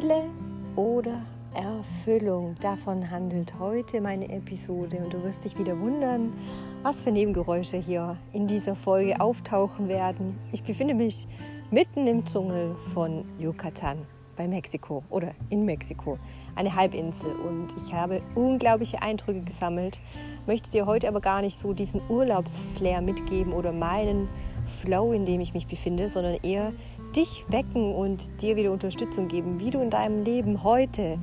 Fülle oder Erfüllung. Davon handelt heute meine Episode und du wirst dich wieder wundern, was für Nebengeräusche hier in dieser Folge auftauchen werden. Ich befinde mich mitten im Dschungel von Yucatan bei Mexiko oder in Mexiko, eine Halbinsel und ich habe unglaubliche Eindrücke gesammelt, möchte dir heute aber gar nicht so diesen Urlaubsflair mitgeben oder meinen Flow, in dem ich mich befinde, sondern eher dich wecken und dir wieder Unterstützung geben, wie du in deinem Leben heute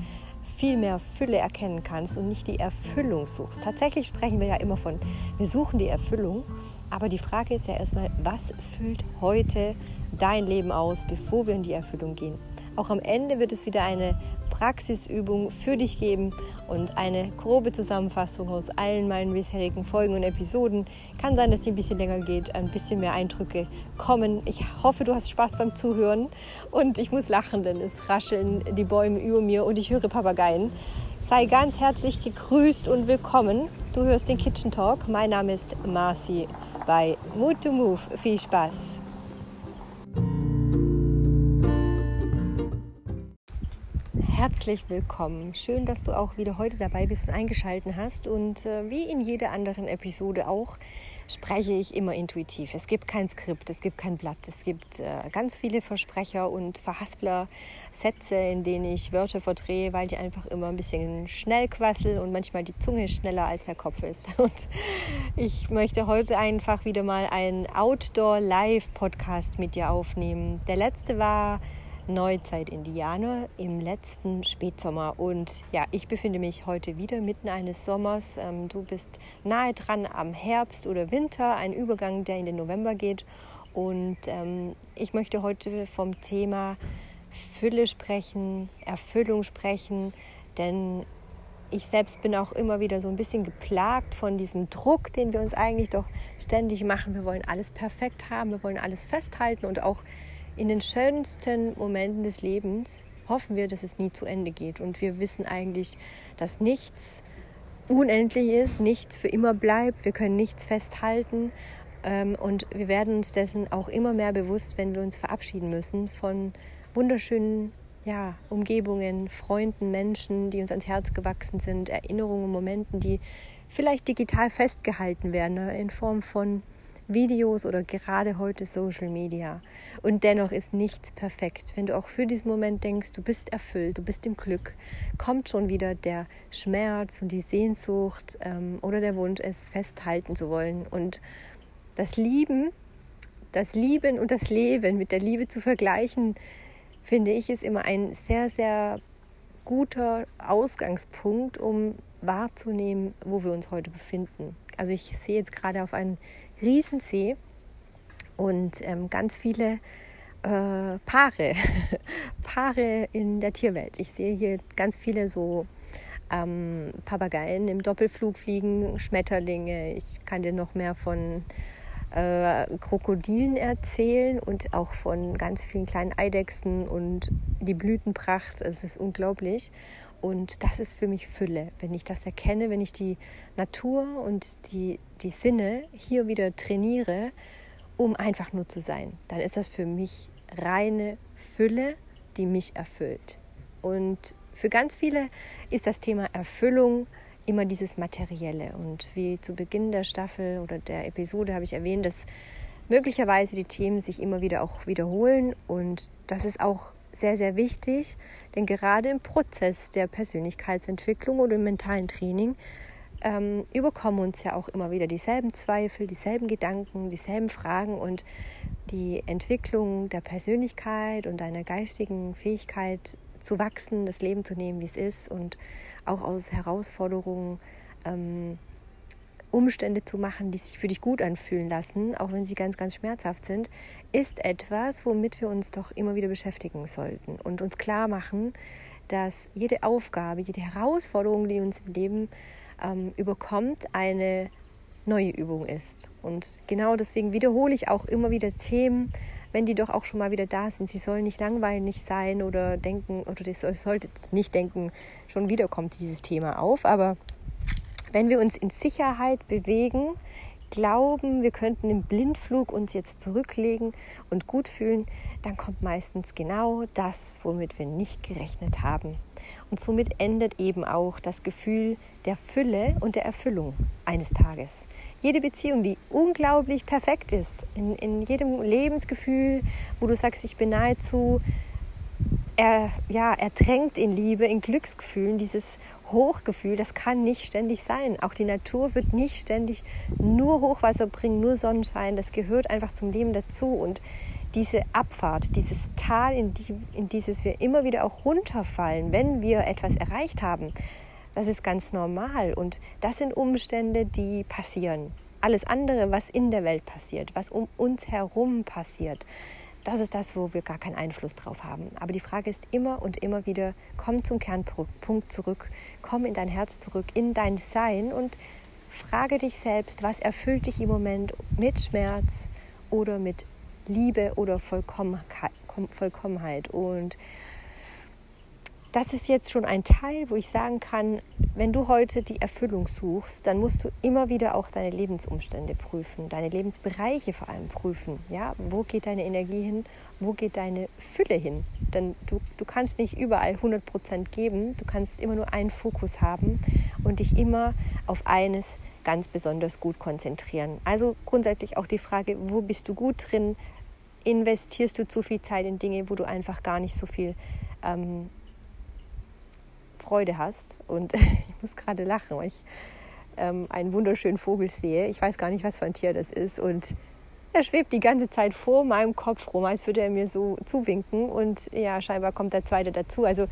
viel mehr Fülle erkennen kannst und nicht die Erfüllung suchst. Tatsächlich sprechen wir ja immer von, wir suchen die Erfüllung, aber die Frage ist ja erstmal, was füllt heute dein Leben aus, bevor wir in die Erfüllung gehen? Auch am Ende wird es wieder eine Praxisübung für dich geben und eine grobe Zusammenfassung aus allen meinen bisherigen Folgen und Episoden. Kann sein, dass die ein bisschen länger geht, ein bisschen mehr Eindrücke kommen. Ich hoffe, du hast Spaß beim Zuhören und ich muss lachen, denn es rascheln die Bäume über mir und ich höre Papageien. Sei ganz herzlich gegrüßt und willkommen. Du hörst den Kitchen Talk. Mein Name ist Marci bei Mood to Move. Viel Spaß! Herzlich willkommen. Schön, dass du auch wieder heute dabei bist und eingeschaltet hast. Und äh, wie in jeder anderen Episode auch, spreche ich immer intuitiv. Es gibt kein Skript, es gibt kein Blatt. Es gibt äh, ganz viele Versprecher und Verhaspler, Sätze, in denen ich Wörter verdrehe, weil ich einfach immer ein bisschen schnell quassel und manchmal die Zunge schneller als der Kopf ist. Und ich möchte heute einfach wieder mal einen Outdoor-Live-Podcast mit dir aufnehmen. Der letzte war Neuzeit Indianer im letzten Spätsommer. Und ja, ich befinde mich heute wieder mitten eines Sommers. Ähm, du bist nahe dran am Herbst oder Winter, ein Übergang, der in den November geht. Und ähm, ich möchte heute vom Thema Fülle sprechen, Erfüllung sprechen, denn ich selbst bin auch immer wieder so ein bisschen geplagt von diesem Druck, den wir uns eigentlich doch ständig machen. Wir wollen alles perfekt haben, wir wollen alles festhalten und auch in den schönsten Momenten des Lebens hoffen wir, dass es nie zu Ende geht. Und wir wissen eigentlich, dass nichts unendlich ist, nichts für immer bleibt. Wir können nichts festhalten. Ähm, und wir werden uns dessen auch immer mehr bewusst, wenn wir uns verabschieden müssen von wunderschönen ja, Umgebungen, Freunden, Menschen, die uns ans Herz gewachsen sind, Erinnerungen, Momenten, die vielleicht digital festgehalten werden ne, in Form von Videos oder gerade heute Social Media. Und dennoch ist nichts perfekt. Wenn du auch für diesen Moment denkst, du bist erfüllt, du bist im Glück, kommt schon wieder der Schmerz und die Sehnsucht ähm, oder der Wunsch, es festhalten zu wollen. Und das Lieben, das Lieben und das Leben mit der Liebe zu vergleichen, finde ich, ist immer ein sehr, sehr guter Ausgangspunkt, um wahrzunehmen, wo wir uns heute befinden. Also ich sehe jetzt gerade auf einen Riesensee und ähm, ganz viele äh, Paare, Paare in der Tierwelt. Ich sehe hier ganz viele so ähm, Papageien im Doppelflug fliegen, Schmetterlinge. Ich kann dir noch mehr von äh, Krokodilen erzählen und auch von ganz vielen kleinen Eidechsen und die Blütenpracht. Es ist unglaublich. Und das ist für mich Fülle, wenn ich das erkenne, wenn ich die Natur und die, die Sinne hier wieder trainiere, um einfach nur zu sein. Dann ist das für mich reine Fülle, die mich erfüllt. Und für ganz viele ist das Thema Erfüllung immer dieses Materielle. Und wie zu Beginn der Staffel oder der Episode habe ich erwähnt, dass möglicherweise die Themen sich immer wieder auch wiederholen. Und das ist auch sehr, sehr wichtig, denn gerade im Prozess der Persönlichkeitsentwicklung oder im mentalen Training ähm, überkommen uns ja auch immer wieder dieselben Zweifel, dieselben Gedanken, dieselben Fragen und die Entwicklung der Persönlichkeit und deiner geistigen Fähigkeit zu wachsen, das Leben zu nehmen, wie es ist und auch aus Herausforderungen ähm, Umstände zu machen, die sich für dich gut anfühlen lassen, auch wenn sie ganz, ganz schmerzhaft sind, ist etwas, womit wir uns doch immer wieder beschäftigen sollten und uns klar machen, dass jede Aufgabe, jede Herausforderung, die uns im Leben ähm, überkommt, eine neue Übung ist. Und genau deswegen wiederhole ich auch immer wieder Themen, wenn die doch auch schon mal wieder da sind. Sie sollen nicht langweilig sein oder denken, oder ihr solltet nicht denken, schon wieder kommt dieses Thema auf, aber wenn wir uns in Sicherheit bewegen, glauben, wir könnten im Blindflug uns jetzt zurücklegen und gut fühlen, dann kommt meistens genau das, womit wir nicht gerechnet haben. Und somit endet eben auch das Gefühl der Fülle und der Erfüllung eines Tages. Jede Beziehung, die unglaublich perfekt ist, in, in jedem Lebensgefühl, wo du sagst, ich bin nahezu er, ja, ertränkt in Liebe, in Glücksgefühlen, dieses Hochgefühl, das kann nicht ständig sein. Auch die Natur wird nicht ständig nur Hochwasser bringen, nur Sonnenschein. Das gehört einfach zum Leben dazu. Und diese Abfahrt, dieses Tal, in, die, in dieses wir immer wieder auch runterfallen, wenn wir etwas erreicht haben, das ist ganz normal. Und das sind Umstände, die passieren. Alles andere, was in der Welt passiert, was um uns herum passiert, das ist das, wo wir gar keinen Einfluss drauf haben. Aber die Frage ist immer und immer wieder, komm zum Kernpunkt zurück, komm in dein Herz zurück, in dein Sein und frage dich selbst, was erfüllt dich im Moment mit Schmerz oder mit Liebe oder Vollkommenheit. Und das ist jetzt schon ein Teil, wo ich sagen kann, wenn du heute die Erfüllung suchst, dann musst du immer wieder auch deine Lebensumstände prüfen, deine Lebensbereiche vor allem prüfen. Ja, wo geht deine Energie hin? Wo geht deine Fülle hin? Denn du, du kannst nicht überall 100 Prozent geben. Du kannst immer nur einen Fokus haben und dich immer auf eines ganz besonders gut konzentrieren. Also grundsätzlich auch die Frage, wo bist du gut drin? Investierst du zu viel Zeit in Dinge, wo du einfach gar nicht so viel ähm, Freude hast. Und ich muss gerade lachen, weil ich ähm, einen wunderschönen Vogel sehe. Ich weiß gar nicht, was für ein Tier das ist. Und er schwebt die ganze Zeit vor meinem Kopf rum, als würde er mir so zuwinken. Und ja, scheinbar kommt der zweite dazu. Also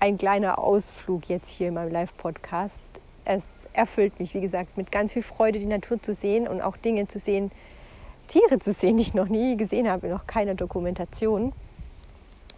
ein kleiner Ausflug jetzt hier in meinem Live-Podcast. Es erfüllt mich, wie gesagt, mit ganz viel Freude, die Natur zu sehen und auch Dinge zu sehen, Tiere zu sehen, die ich noch nie gesehen habe, noch keine Dokumentation.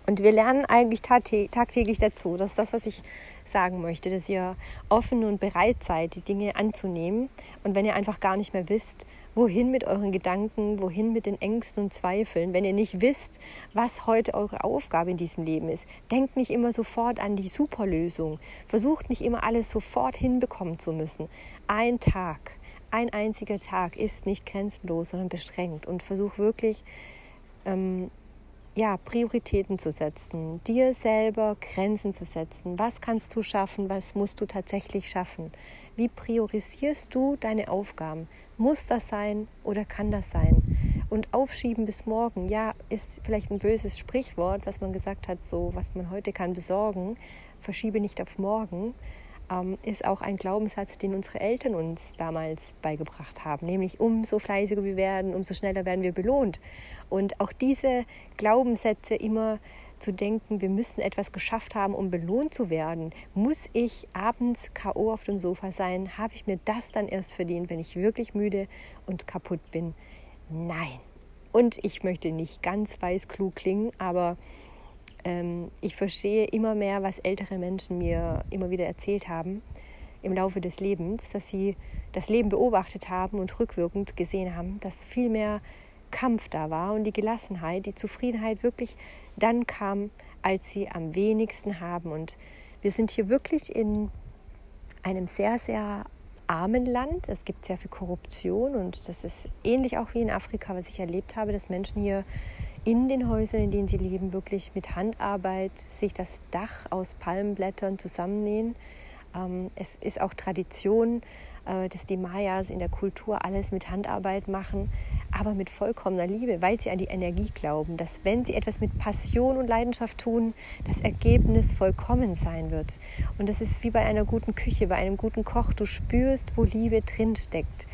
Und wir lernen eigentlich tagtäglich dazu. Das ist das, was ich sagen möchte, dass ihr offen und bereit seid, die Dinge anzunehmen. Und wenn ihr einfach gar nicht mehr wisst, wohin mit euren Gedanken, wohin mit den Ängsten und Zweifeln, wenn ihr nicht wisst, was heute eure Aufgabe in diesem Leben ist, denkt nicht immer sofort an die Superlösung. Versucht nicht immer alles sofort hinbekommen zu müssen. Ein Tag, ein einziger Tag ist nicht grenzenlos, sondern beschränkt. Und versucht wirklich, ähm, ja, Prioritäten zu setzen, dir selber Grenzen zu setzen. Was kannst du schaffen? Was musst du tatsächlich schaffen? Wie priorisierst du deine Aufgaben? Muss das sein oder kann das sein? Und aufschieben bis morgen, ja, ist vielleicht ein böses Sprichwort, was man gesagt hat, so was man heute kann besorgen, verschiebe nicht auf morgen ähm, ist auch ein Glaubenssatz, den unsere Eltern uns damals beigebracht haben, nämlich umso fleißiger wir werden, umso schneller werden wir belohnt. Und auch diese Glaubenssätze immer zu denken, wir müssen etwas geschafft haben, um belohnt zu werden. Muss ich abends KO auf dem Sofa sein? Habe ich mir das dann erst verdient, wenn ich wirklich müde und kaputt bin? Nein. Und ich möchte nicht ganz weiß klug klingen, aber ich verstehe immer mehr, was ältere Menschen mir immer wieder erzählt haben im Laufe des Lebens, dass sie das Leben beobachtet haben und rückwirkend gesehen haben, dass viel mehr Kampf da war und die Gelassenheit, die Zufriedenheit wirklich dann kam, als sie am wenigsten haben. Und wir sind hier wirklich in einem sehr, sehr armen Land. Es gibt sehr viel Korruption und das ist ähnlich auch wie in Afrika, was ich erlebt habe, dass Menschen hier in den Häusern, in denen sie leben, wirklich mit Handarbeit sich das Dach aus Palmenblättern zusammennähen. Ähm, es ist auch Tradition, äh, dass die Mayas in der Kultur alles mit Handarbeit machen, aber mit vollkommener Liebe, weil sie an die Energie glauben, dass wenn sie etwas mit Passion und Leidenschaft tun, das Ergebnis vollkommen sein wird. Und das ist wie bei einer guten Küche, bei einem guten Koch. Du spürst, wo Liebe drinsteckt.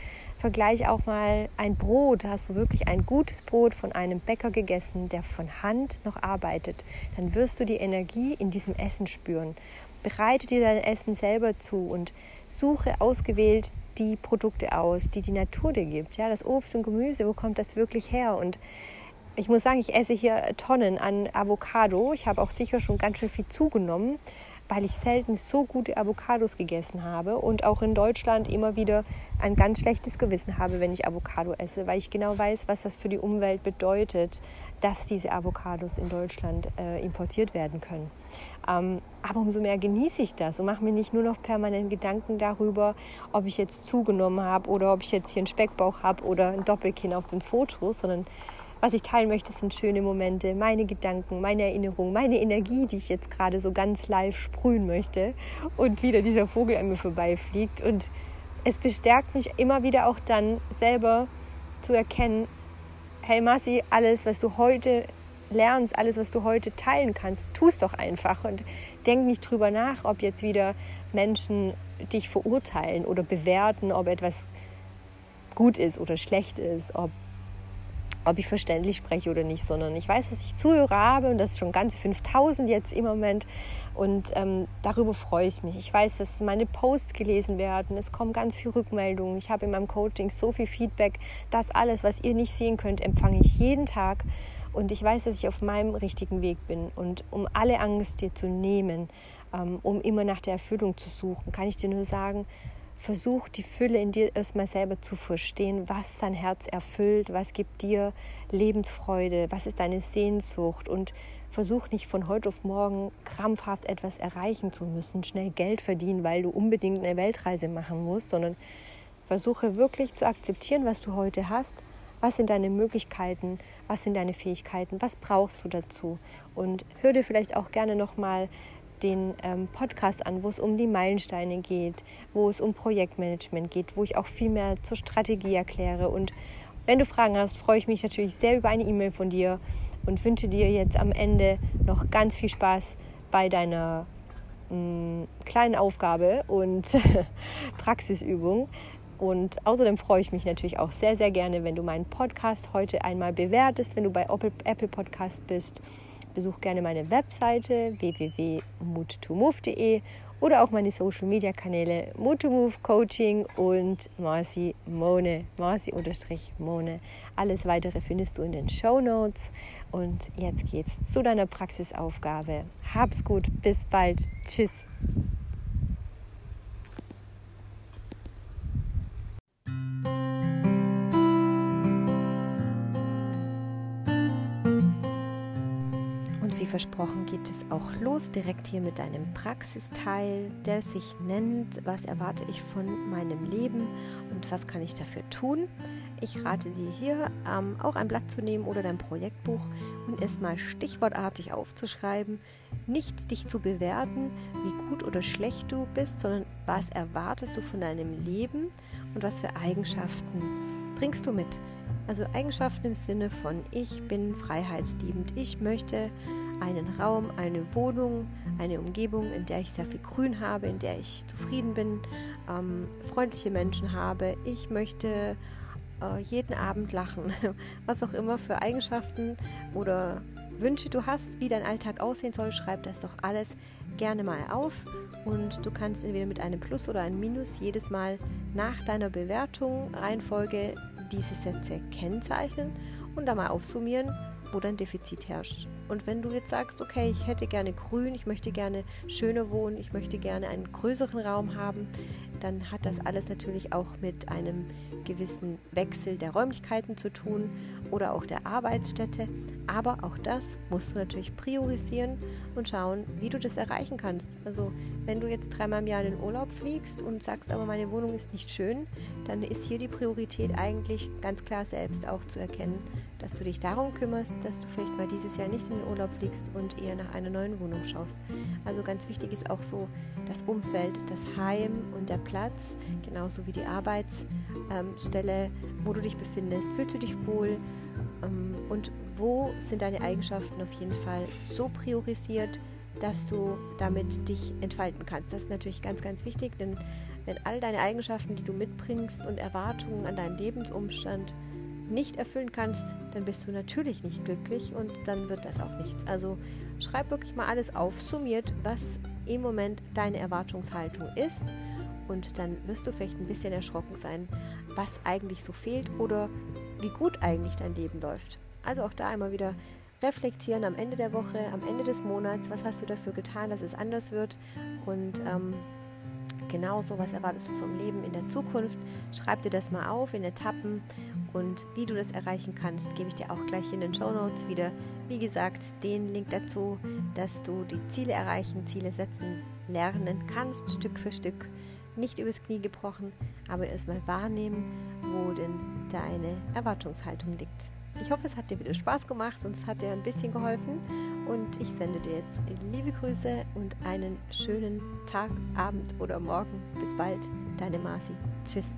Vergleich auch mal ein Brot. Hast du wirklich ein gutes Brot von einem Bäcker gegessen, der von Hand noch arbeitet, dann wirst du die Energie in diesem Essen spüren. Bereite dir dein Essen selber zu und suche ausgewählt die Produkte aus, die die Natur dir gibt. Ja, das Obst und Gemüse, wo kommt das wirklich her? Und ich muss sagen, ich esse hier Tonnen an Avocado. Ich habe auch sicher schon ganz schön viel zugenommen. Weil ich selten so gute Avocados gegessen habe und auch in Deutschland immer wieder ein ganz schlechtes Gewissen habe, wenn ich Avocado esse, weil ich genau weiß, was das für die Umwelt bedeutet, dass diese Avocados in Deutschland äh, importiert werden können. Ähm, aber umso mehr genieße ich das und mache mir nicht nur noch permanent Gedanken darüber, ob ich jetzt zugenommen habe oder ob ich jetzt hier einen Speckbauch habe oder ein Doppelkinn auf den Fotos, sondern was ich teilen möchte, sind schöne Momente, meine Gedanken, meine Erinnerungen, meine Energie, die ich jetzt gerade so ganz live sprühen möchte und wieder dieser Vogel an mir vorbeifliegt. Und es bestärkt mich immer wieder auch dann selber zu erkennen, hey Massi, alles, was du heute lernst, alles, was du heute teilen kannst, tu es doch einfach und denk nicht drüber nach, ob jetzt wieder Menschen dich verurteilen oder bewerten, ob etwas gut ist oder schlecht ist, ob ob ich verständlich spreche oder nicht, sondern ich weiß, dass ich Zuhörer habe und das schon ganze 5000 jetzt im Moment. Und ähm, darüber freue ich mich. Ich weiß, dass meine Posts gelesen werden, es kommen ganz viele Rückmeldungen, ich habe in meinem Coaching so viel Feedback, das alles, was ihr nicht sehen könnt, empfange ich jeden Tag. Und ich weiß, dass ich auf meinem richtigen Weg bin. Und um alle Angst dir zu nehmen, ähm, um immer nach der Erfüllung zu suchen, kann ich dir nur sagen, versuch die Fülle in dir erstmal selber zu verstehen, was dein Herz erfüllt, was gibt dir Lebensfreude, was ist deine Sehnsucht und versuch nicht von heute auf morgen krampfhaft etwas erreichen zu müssen, schnell Geld verdienen, weil du unbedingt eine Weltreise machen musst, sondern versuche wirklich zu akzeptieren, was du heute hast. Was sind deine Möglichkeiten? Was sind deine Fähigkeiten? Was brauchst du dazu? Und hör dir vielleicht auch gerne nochmal den ähm, Podcast an, wo es um die Meilensteine geht, wo es um Projektmanagement geht, wo ich auch viel mehr zur Strategie erkläre. Und wenn du Fragen hast, freue ich mich natürlich sehr über eine E-Mail von dir und wünsche dir jetzt am Ende noch ganz viel Spaß bei deiner mh, mm, kleinen Aufgabe und Praxisübung. Und außerdem freue ich mich natürlich auch sehr, sehr gerne, wenn du meinen Podcast heute einmal bewertest, wenn du bei Apple Podcast bist Besuch gerne meine Webseite www.mood2move.de oder auch meine Social Media Kanäle Mood2Move Coaching und Marci Mone, Marci-Mone. Alles weitere findest du in den Show Notes. Und jetzt geht's zu deiner Praxisaufgabe. Hab's gut, bis bald. Tschüss. Versprochen geht es auch los, direkt hier mit einem Praxisteil, der sich nennt, was erwarte ich von meinem Leben und was kann ich dafür tun. Ich rate dir hier ähm, auch ein Blatt zu nehmen oder dein Projektbuch und erstmal stichwortartig aufzuschreiben, nicht dich zu bewerten, wie gut oder schlecht du bist, sondern was erwartest du von deinem Leben und was für Eigenschaften bringst du mit. Also Eigenschaften im Sinne von ich bin freiheitsliebend, ich möchte einen Raum, eine Wohnung, eine Umgebung, in der ich sehr viel Grün habe, in der ich zufrieden bin, ähm, freundliche Menschen habe. Ich möchte äh, jeden Abend lachen, was auch immer für Eigenschaften oder Wünsche du hast, wie dein Alltag aussehen soll, schreib das doch alles gerne mal auf und du kannst entweder mit einem Plus oder einem Minus jedes Mal nach deiner Bewertung Reihenfolge diese Sätze kennzeichnen und da mal aufsummieren, wo dein Defizit herrscht. Und wenn du jetzt sagst, okay, ich hätte gerne grün, ich möchte gerne schöner wohnen, ich möchte gerne einen größeren Raum haben, dann hat das alles natürlich auch mit einem gewissen Wechsel der Räumlichkeiten zu tun oder auch der Arbeitsstätte. Aber auch das musst du natürlich priorisieren und schauen, wie du das erreichen kannst. Also wenn du jetzt dreimal im Jahr in den Urlaub fliegst und sagst, aber meine Wohnung ist nicht schön, dann ist hier die Priorität eigentlich ganz klar selbst auch zu erkennen, dass du dich darum kümmerst, dass du vielleicht mal dieses Jahr nicht in den Urlaub fliegst und eher nach einer neuen Wohnung schaust. Also ganz wichtig ist auch so das Umfeld, das Heim und der Platz, genauso wie die Arbeitsstelle, wo du dich befindest. Fühlst du dich wohl? Ähm, und wo sind deine Eigenschaften auf jeden Fall so priorisiert, dass du damit dich entfalten kannst. Das ist natürlich ganz, ganz wichtig, denn wenn all deine Eigenschaften, die du mitbringst und Erwartungen an deinen Lebensumstand nicht erfüllen kannst, dann bist du natürlich nicht glücklich und dann wird das auch nichts. Also schreib wirklich mal alles auf, summiert, was im Moment deine Erwartungshaltung ist und dann wirst du vielleicht ein bisschen erschrocken sein, was eigentlich so fehlt oder wie gut eigentlich dein Leben läuft. Also auch da immer wieder reflektieren am Ende der Woche, am Ende des Monats, was hast du dafür getan, dass es anders wird und ähm, genauso, was erwartest du vom Leben in der Zukunft. Schreib dir das mal auf in Etappen und wie du das erreichen kannst, gebe ich dir auch gleich in den Show Notes wieder. Wie gesagt, den Link dazu, dass du die Ziele erreichen, Ziele setzen lernen kannst, Stück für Stück. Nicht übers Knie gebrochen, aber erstmal wahrnehmen, wo denn deine Erwartungshaltung liegt. Ich hoffe, es hat dir wieder Spaß gemacht und es hat dir ein bisschen geholfen. Und ich sende dir jetzt liebe Grüße und einen schönen Tag, Abend oder Morgen. Bis bald, deine Marci. Tschüss.